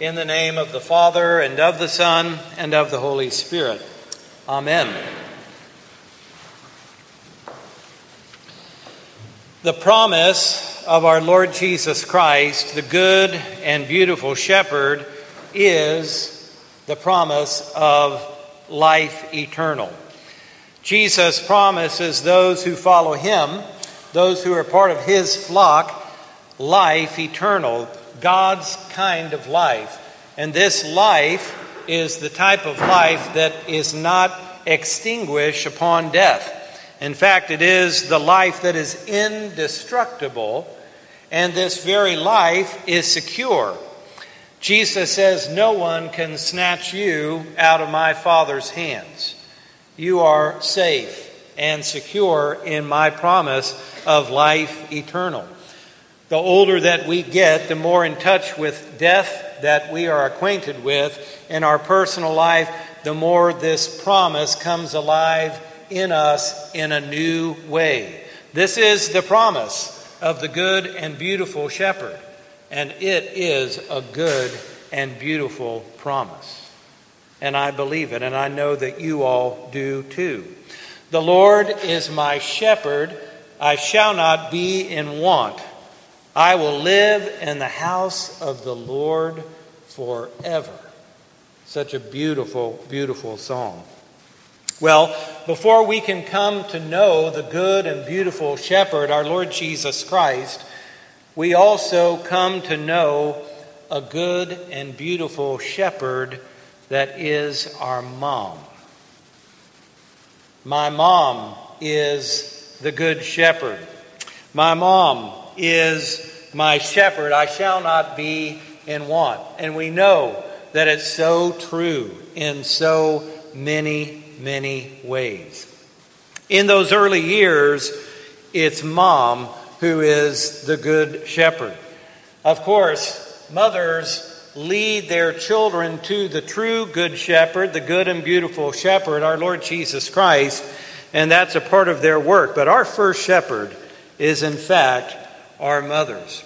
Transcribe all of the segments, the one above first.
In the name of the Father, and of the Son, and of the Holy Spirit. Amen. The promise of our Lord Jesus Christ, the good and beautiful shepherd, is the promise of life eternal. Jesus promises those who follow him, those who are part of his flock, life eternal, God's kind of life. And this life is the type of life that is not extinguished upon death. In fact, it is the life that is indestructible, and this very life is secure. Jesus says, No one can snatch you out of my Father's hands. You are safe and secure in my promise of life eternal. The older that we get, the more in touch with death that we are acquainted with in our personal life, the more this promise comes alive in us in a new way. This is the promise of the good and beautiful shepherd, and it is a good and beautiful promise. And I believe it, and I know that you all do too. The Lord is my shepherd, I shall not be in want. I will live in the house of the Lord forever. Such a beautiful, beautiful song. Well, before we can come to know the good and beautiful shepherd, our Lord Jesus Christ, we also come to know a good and beautiful shepherd that is our mom. My mom is the good shepherd. My mom is my shepherd. I shall not be in want. And we know that it's so true in so many, many ways. In those early years, it's mom who is the good shepherd. Of course, mothers lead their children to the true good shepherd, the good and beautiful shepherd, our Lord Jesus Christ, and that's a part of their work. But our first shepherd is, in fact, our mothers.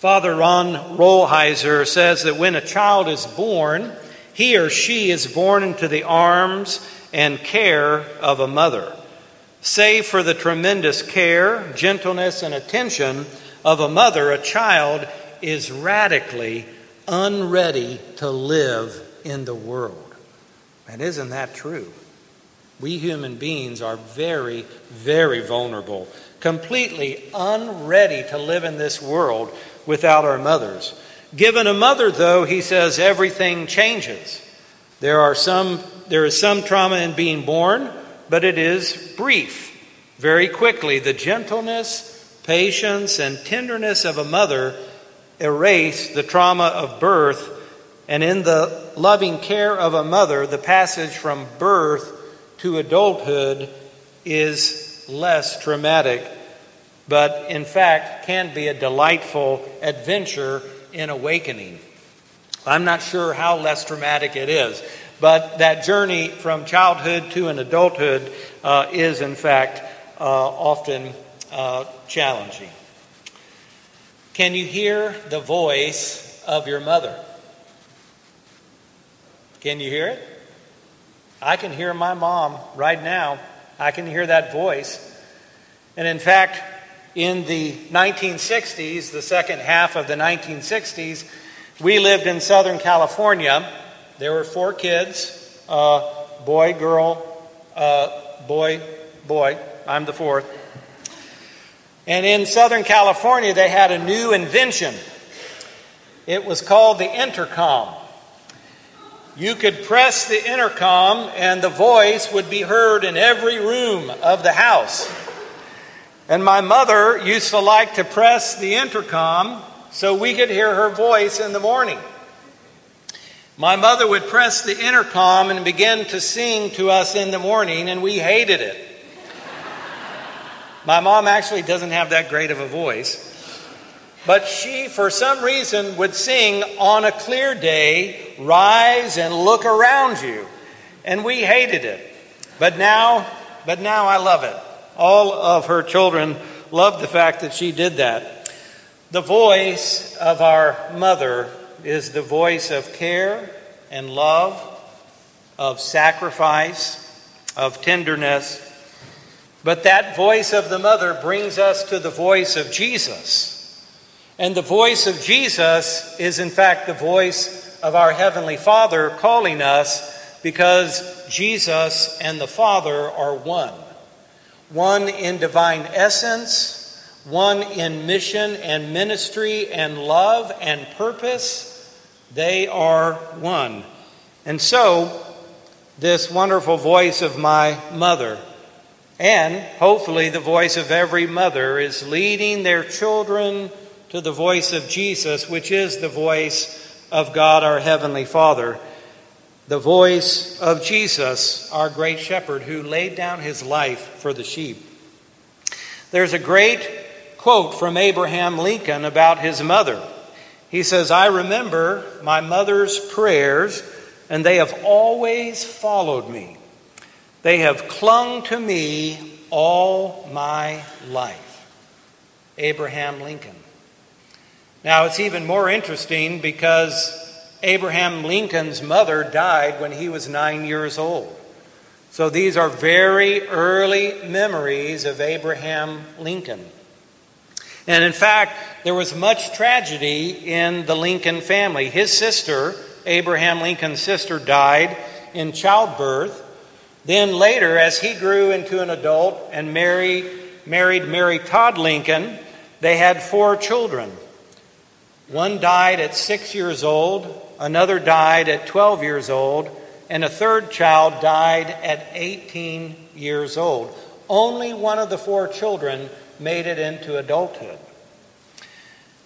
Father Ron Rolheiser says that when a child is born, he or she is born into the arms and care of a mother. Save for the tremendous care, gentleness, and attention of a mother, a child is radically unready to live in the world. And isn't that true? We human beings are very, very vulnerable completely unready to live in this world without our mothers. Given a mother, though, he says everything changes. There, are some, there is some trauma in being born, but it is brief. Very quickly, the gentleness, patience, and tenderness of a mother erase the trauma of birth, and in the loving care of a mother, the passage from birth to adulthood is less traumatic, but in fact can be a delightful adventure in awakening. I'm not sure how less traumatic it is, but that journey from childhood to an adulthood uh, is in fact uh, often uh, challenging. Can you hear the voice of your mother? Can you hear it? I can hear my mom right now I can hear that voice. And in fact, in the 1960s, the second half of the 1960s, we lived in Southern California. There were four kids uh, boy, girl, uh, boy, boy. I'm the fourth. And in Southern California, they had a new invention. It was called the intercom. You could press the intercom, and the voice would be heard in every room of the house. And my mother used to like to press the intercom so we could hear her voice in the morning. My mother would press the intercom and begin to sing to us in the morning, and we hated it. My mom actually doesn't have that great of a voice. But she, for some reason, would sing on a clear day, Rise and look around you. And we hated it. But now, but now I love it. All of her children love the fact that she did that. The voice of our mother is the voice of care and love, of sacrifice, of tenderness. But that voice of the mother brings us to the voice of Jesus. And the voice of Jesus is, in fact, the voice of our Heavenly Father calling us because Jesus and the Father are one. One in divine essence, one in mission and ministry and love and purpose. They are one. And so, this wonderful voice of my mother, and hopefully the voice of every mother, is leading their children to the voice of Jesus, which is the voice of God our Heavenly Father. The voice of Jesus, our great shepherd, who laid down his life for the sheep. There's a great quote from Abraham Lincoln about his mother. He says, I remember my mother's prayers, and they have always followed me. They have clung to me all my life. Abraham Lincoln. Now, it's even more interesting because Abraham Lincoln's mother died when he was nine years old. So these are very early memories of Abraham Lincoln. And in fact, there was much tragedy in the Lincoln family. His sister, Abraham Lincoln's sister, died in childbirth. Then later, as he grew into an adult and married, married Mary Todd Lincoln, they had four children. One died at six years old, another died at 12 years old, and a third child died at 18 years old. Only one of the four children made it into adulthood.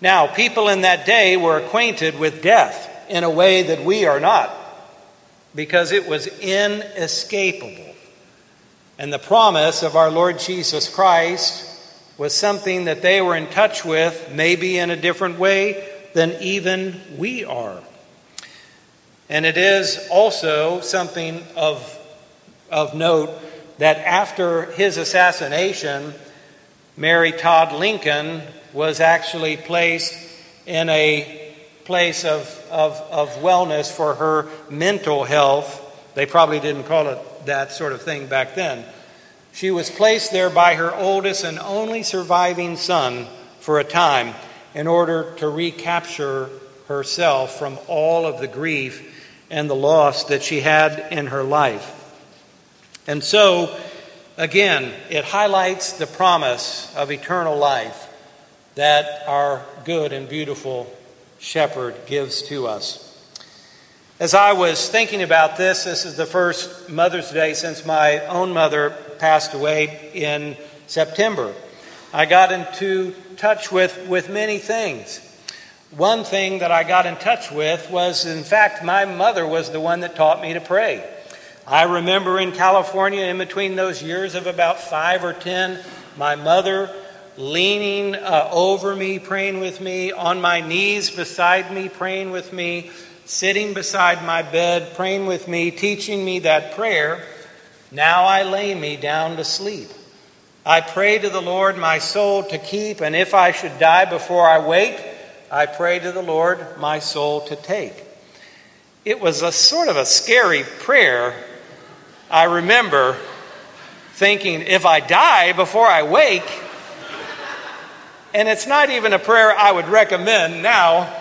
Now, people in that day were acquainted with death in a way that we are not, because it was inescapable. And the promise of our Lord Jesus Christ was something that they were in touch with, maybe in a different way than even we are. And it is also something of, of note that after his assassination, Mary Todd Lincoln was actually placed in a place of, of, of wellness for her mental health. They probably didn't call it that sort of thing back then. She was placed there by her oldest and only surviving son for a time in order to recapture herself from all of the grief and the loss that she had in her life. And so, again, it highlights the promise of eternal life that our good and beautiful shepherd gives to us. As I was thinking about this, this is the first Mother's Day since my own mother passed away in September. I got into touch with, with many things. One thing that I got in touch with was, in fact, my mother was the one that taught me to pray. I remember in California, in between those years of about five or ten, my mother leaning uh, over me, praying with me, on my knees beside me, praying with me, sitting beside my bed, praying with me, teaching me that prayer. Now I lay me down to sleep. I pray to the Lord my soul to keep, and if I should die before I wake, I pray to the Lord my soul to take. It was a sort of a scary prayer. I remember thinking, if I die before I wake, and it's not even a prayer I would recommend now.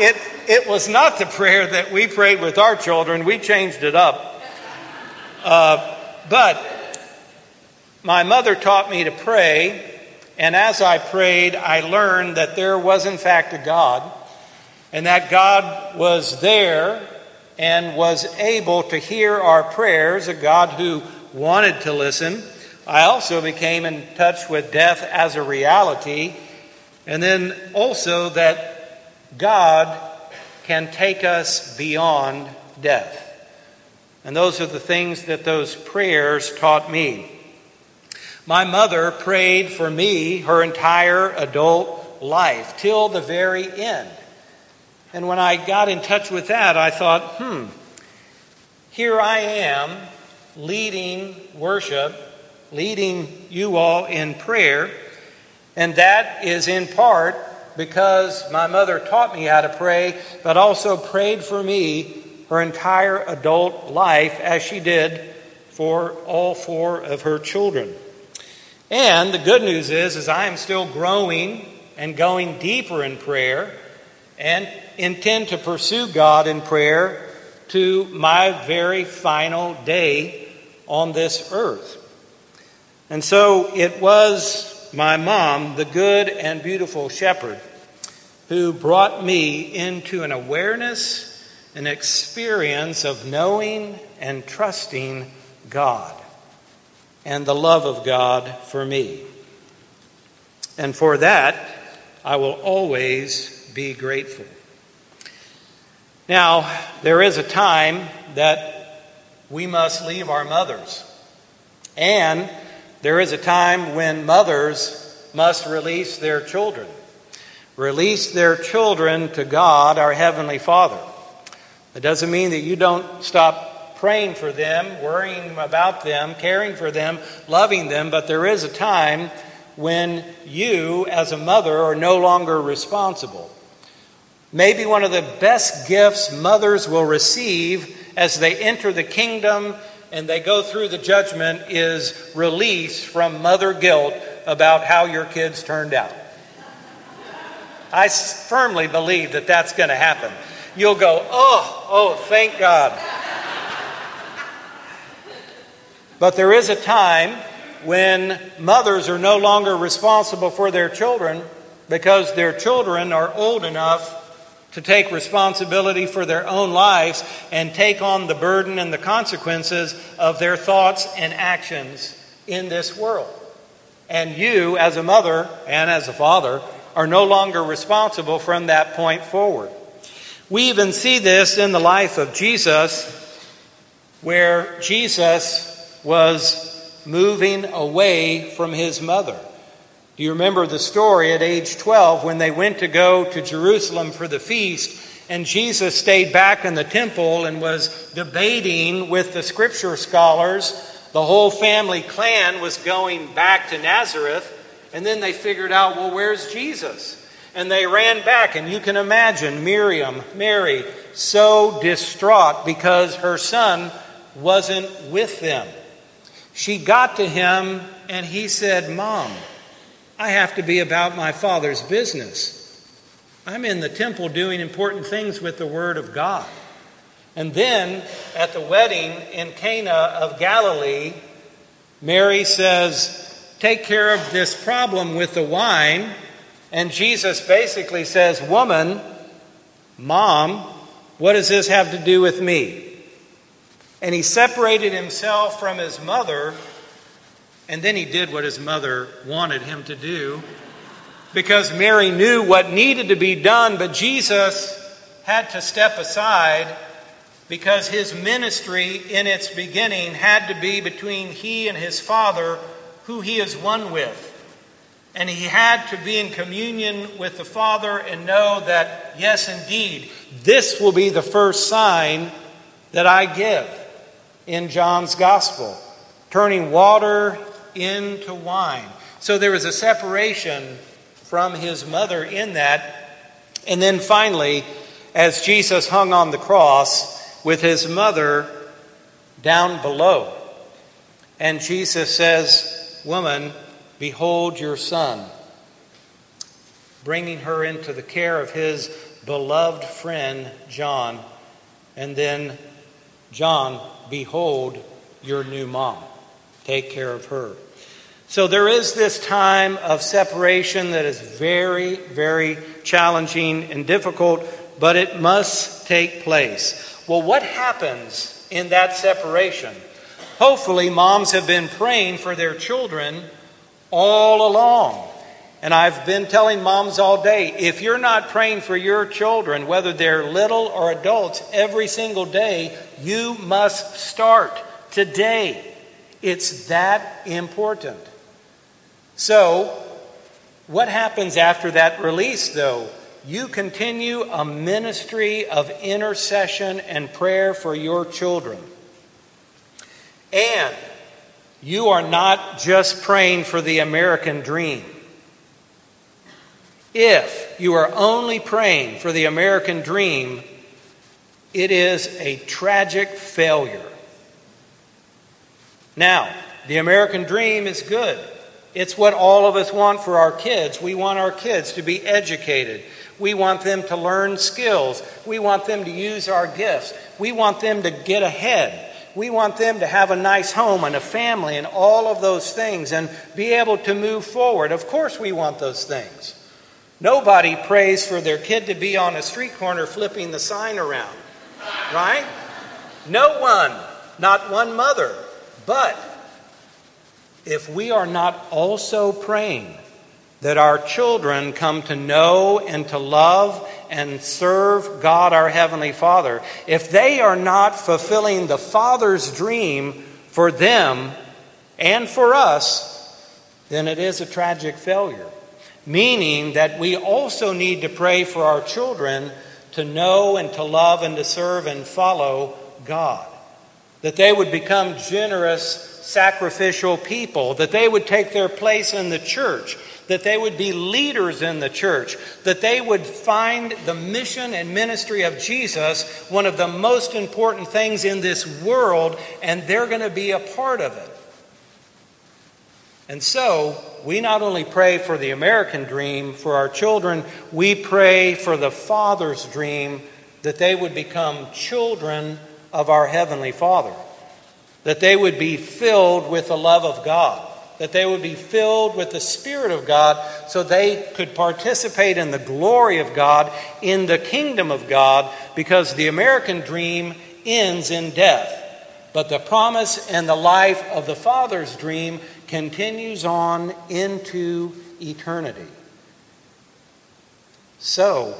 It, it was not the prayer that we prayed with our children. We changed it up. Uh, but my mother taught me to pray, and as I prayed, I learned that there was, in fact, a God, and that God was there and was able to hear our prayers, a God who wanted to listen. I also became in touch with death as a reality, and then also that God can take us beyond death. And those are the things that those prayers taught me. My mother prayed for me her entire adult life till the very end. And when I got in touch with that, I thought, hmm, here I am leading worship, leading you all in prayer, and that is in part because my mother taught me how to pray, but also prayed for me her entire adult life, as she did for all four of her children. And the good news is, is I am still growing and going deeper in prayer and intend to pursue God in prayer to my very final day on this earth. And so it was my mom, the good and beautiful shepherd, who brought me into an awareness, an experience of knowing and trusting God and the love of God for me. And for that, I will always be grateful. Now, there is a time that we must leave our mothers. And there is a time when mothers must release their children. Release their children to God, our Heavenly Father. It doesn't mean that you don't stop praying for them, worrying about them, caring for them, loving them, but there is a time when you, as a mother, are no longer responsible. Maybe one of the best gifts mothers will receive as they enter the kingdom and they go through the judgment is release from mother guilt about how your kids turned out. I firmly believe that that's going to happen. You'll go, oh, oh, thank God. But there is a time when mothers are no longer responsible for their children because their children are old enough to take responsibility for their own lives and take on the burden and the consequences of their thoughts and actions in this world. And you, as a mother and as a father, are no longer responsible from that point forward. We even see this in the life of Jesus, where Jesus was moving away from his mother. Do you remember the story at age 12 when they went to go to Jerusalem for the feast? And Jesus stayed back in the temple and was debating with the scripture scholars. The whole family clan was going back to Nazareth. And then they figured out, well, where's Jesus? And they ran back. And you can imagine Miriam, Mary, so distraught because her son wasn't with them. She got to him and he said, Mom, I have to be about my Father's business. I'm in the temple doing important things with the Word of God. And then at the wedding in Cana of Galilee, Mary says, Take care of this problem with the wine. And Jesus basically says, Woman, mom, what does this have to do with me? And he separated himself from his mother and then he did what his mother wanted him to do because Mary knew what needed to be done, but Jesus had to step aside because his ministry in its beginning had to be between he and his Father, who he is one with. And he had to be in communion with the Father and know that, yes, indeed, this will be the first sign that I give in John's Gospel turning water into wine. So there was a separation from his mother in that. And then finally, as Jesus hung on the cross with his mother down below, and Jesus says, Woman, behold your son, bringing her into the care of his beloved friend John. And then, John, behold your new mom. Take care of her. So there is this time of separation that is very, very challenging and difficult, but it must take place. Well, what happens in that separation? Hopefully, moms have been praying for their children all along. And I've been telling moms all day if you're not praying for your children, whether they're little or adults, every single day, you must start today. It's that important. So, what happens after that release, though? You continue a ministry of intercession and prayer for your children. And you are not just praying for the American dream. If you are only praying for the American dream, it is a tragic failure. Now, the American dream is good. It's what all of us want for our kids. We want our kids to be educated. We want them to learn skills. We want them to use our gifts. We want them to get ahead. We want them to have a nice home and a family and all of those things and be able to move forward. Of course, we want those things. Nobody prays for their kid to be on a street corner flipping the sign around, right? No one, not one mother. But if we are not also praying that our children come to know and to love and serve God our Heavenly Father, if they are not fulfilling the Father's dream for them and for us, then it is a tragic failure. Meaning that we also need to pray for our children to know and to love and to serve and follow God. That they would become generous, sacrificial people, that they would take their place in the church that they would be leaders in the church, that they would find the mission and ministry of Jesus one of the most important things in this world, and they're going to be a part of it. And so, we not only pray for the American dream for our children, we pray for the Father's dream that they would become children of our Heavenly Father, that they would be filled with the love of God that they would be filled with the Spirit of God so they could participate in the glory of God, in the kingdom of God, because the American dream ends in death. But the promise and the life of the Father's dream continues on into eternity. So,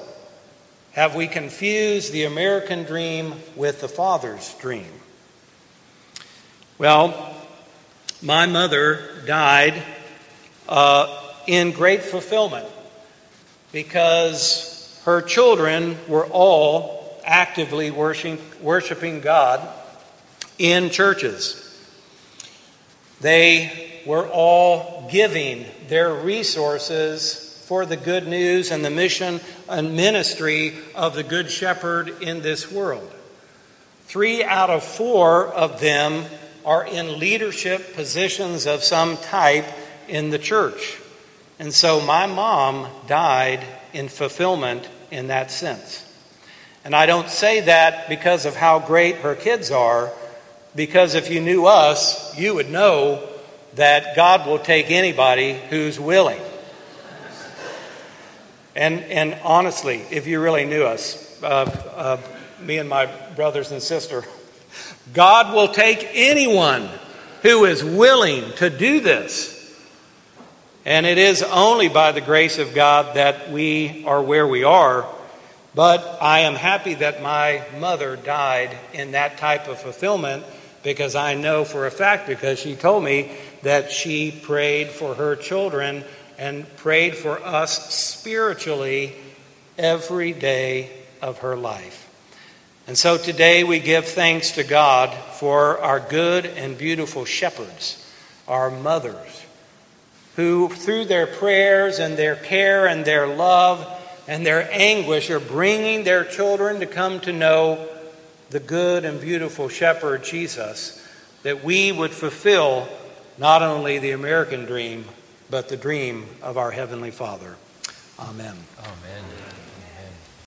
have we confused the American dream with the Father's dream? Well, my mother died uh, in great fulfillment because her children were all actively worshiping, worshiping God in churches. They were all giving their resources for the good news and the mission and ministry of the Good Shepherd in this world. Three out of four of them are in leadership positions of some type in the church. And so my mom died in fulfillment in that sense. And I don't say that because of how great her kids are, because if you knew us, you would know that God will take anybody who's willing. And, and honestly, if you really knew us, uh, uh, me and my brothers and sister, God will take anyone who is willing to do this. And it is only by the grace of God that we are where we are. But I am happy that my mother died in that type of fulfillment because I know for a fact, because she told me that she prayed for her children and prayed for us spiritually every day of her life. And so today we give thanks to God for our good and beautiful shepherds, our mothers, who through their prayers and their care and their love and their anguish are bringing their children to come to know the good and beautiful shepherd Jesus, that we would fulfill not only the American dream, but the dream of our Heavenly Father. Amen. Amen.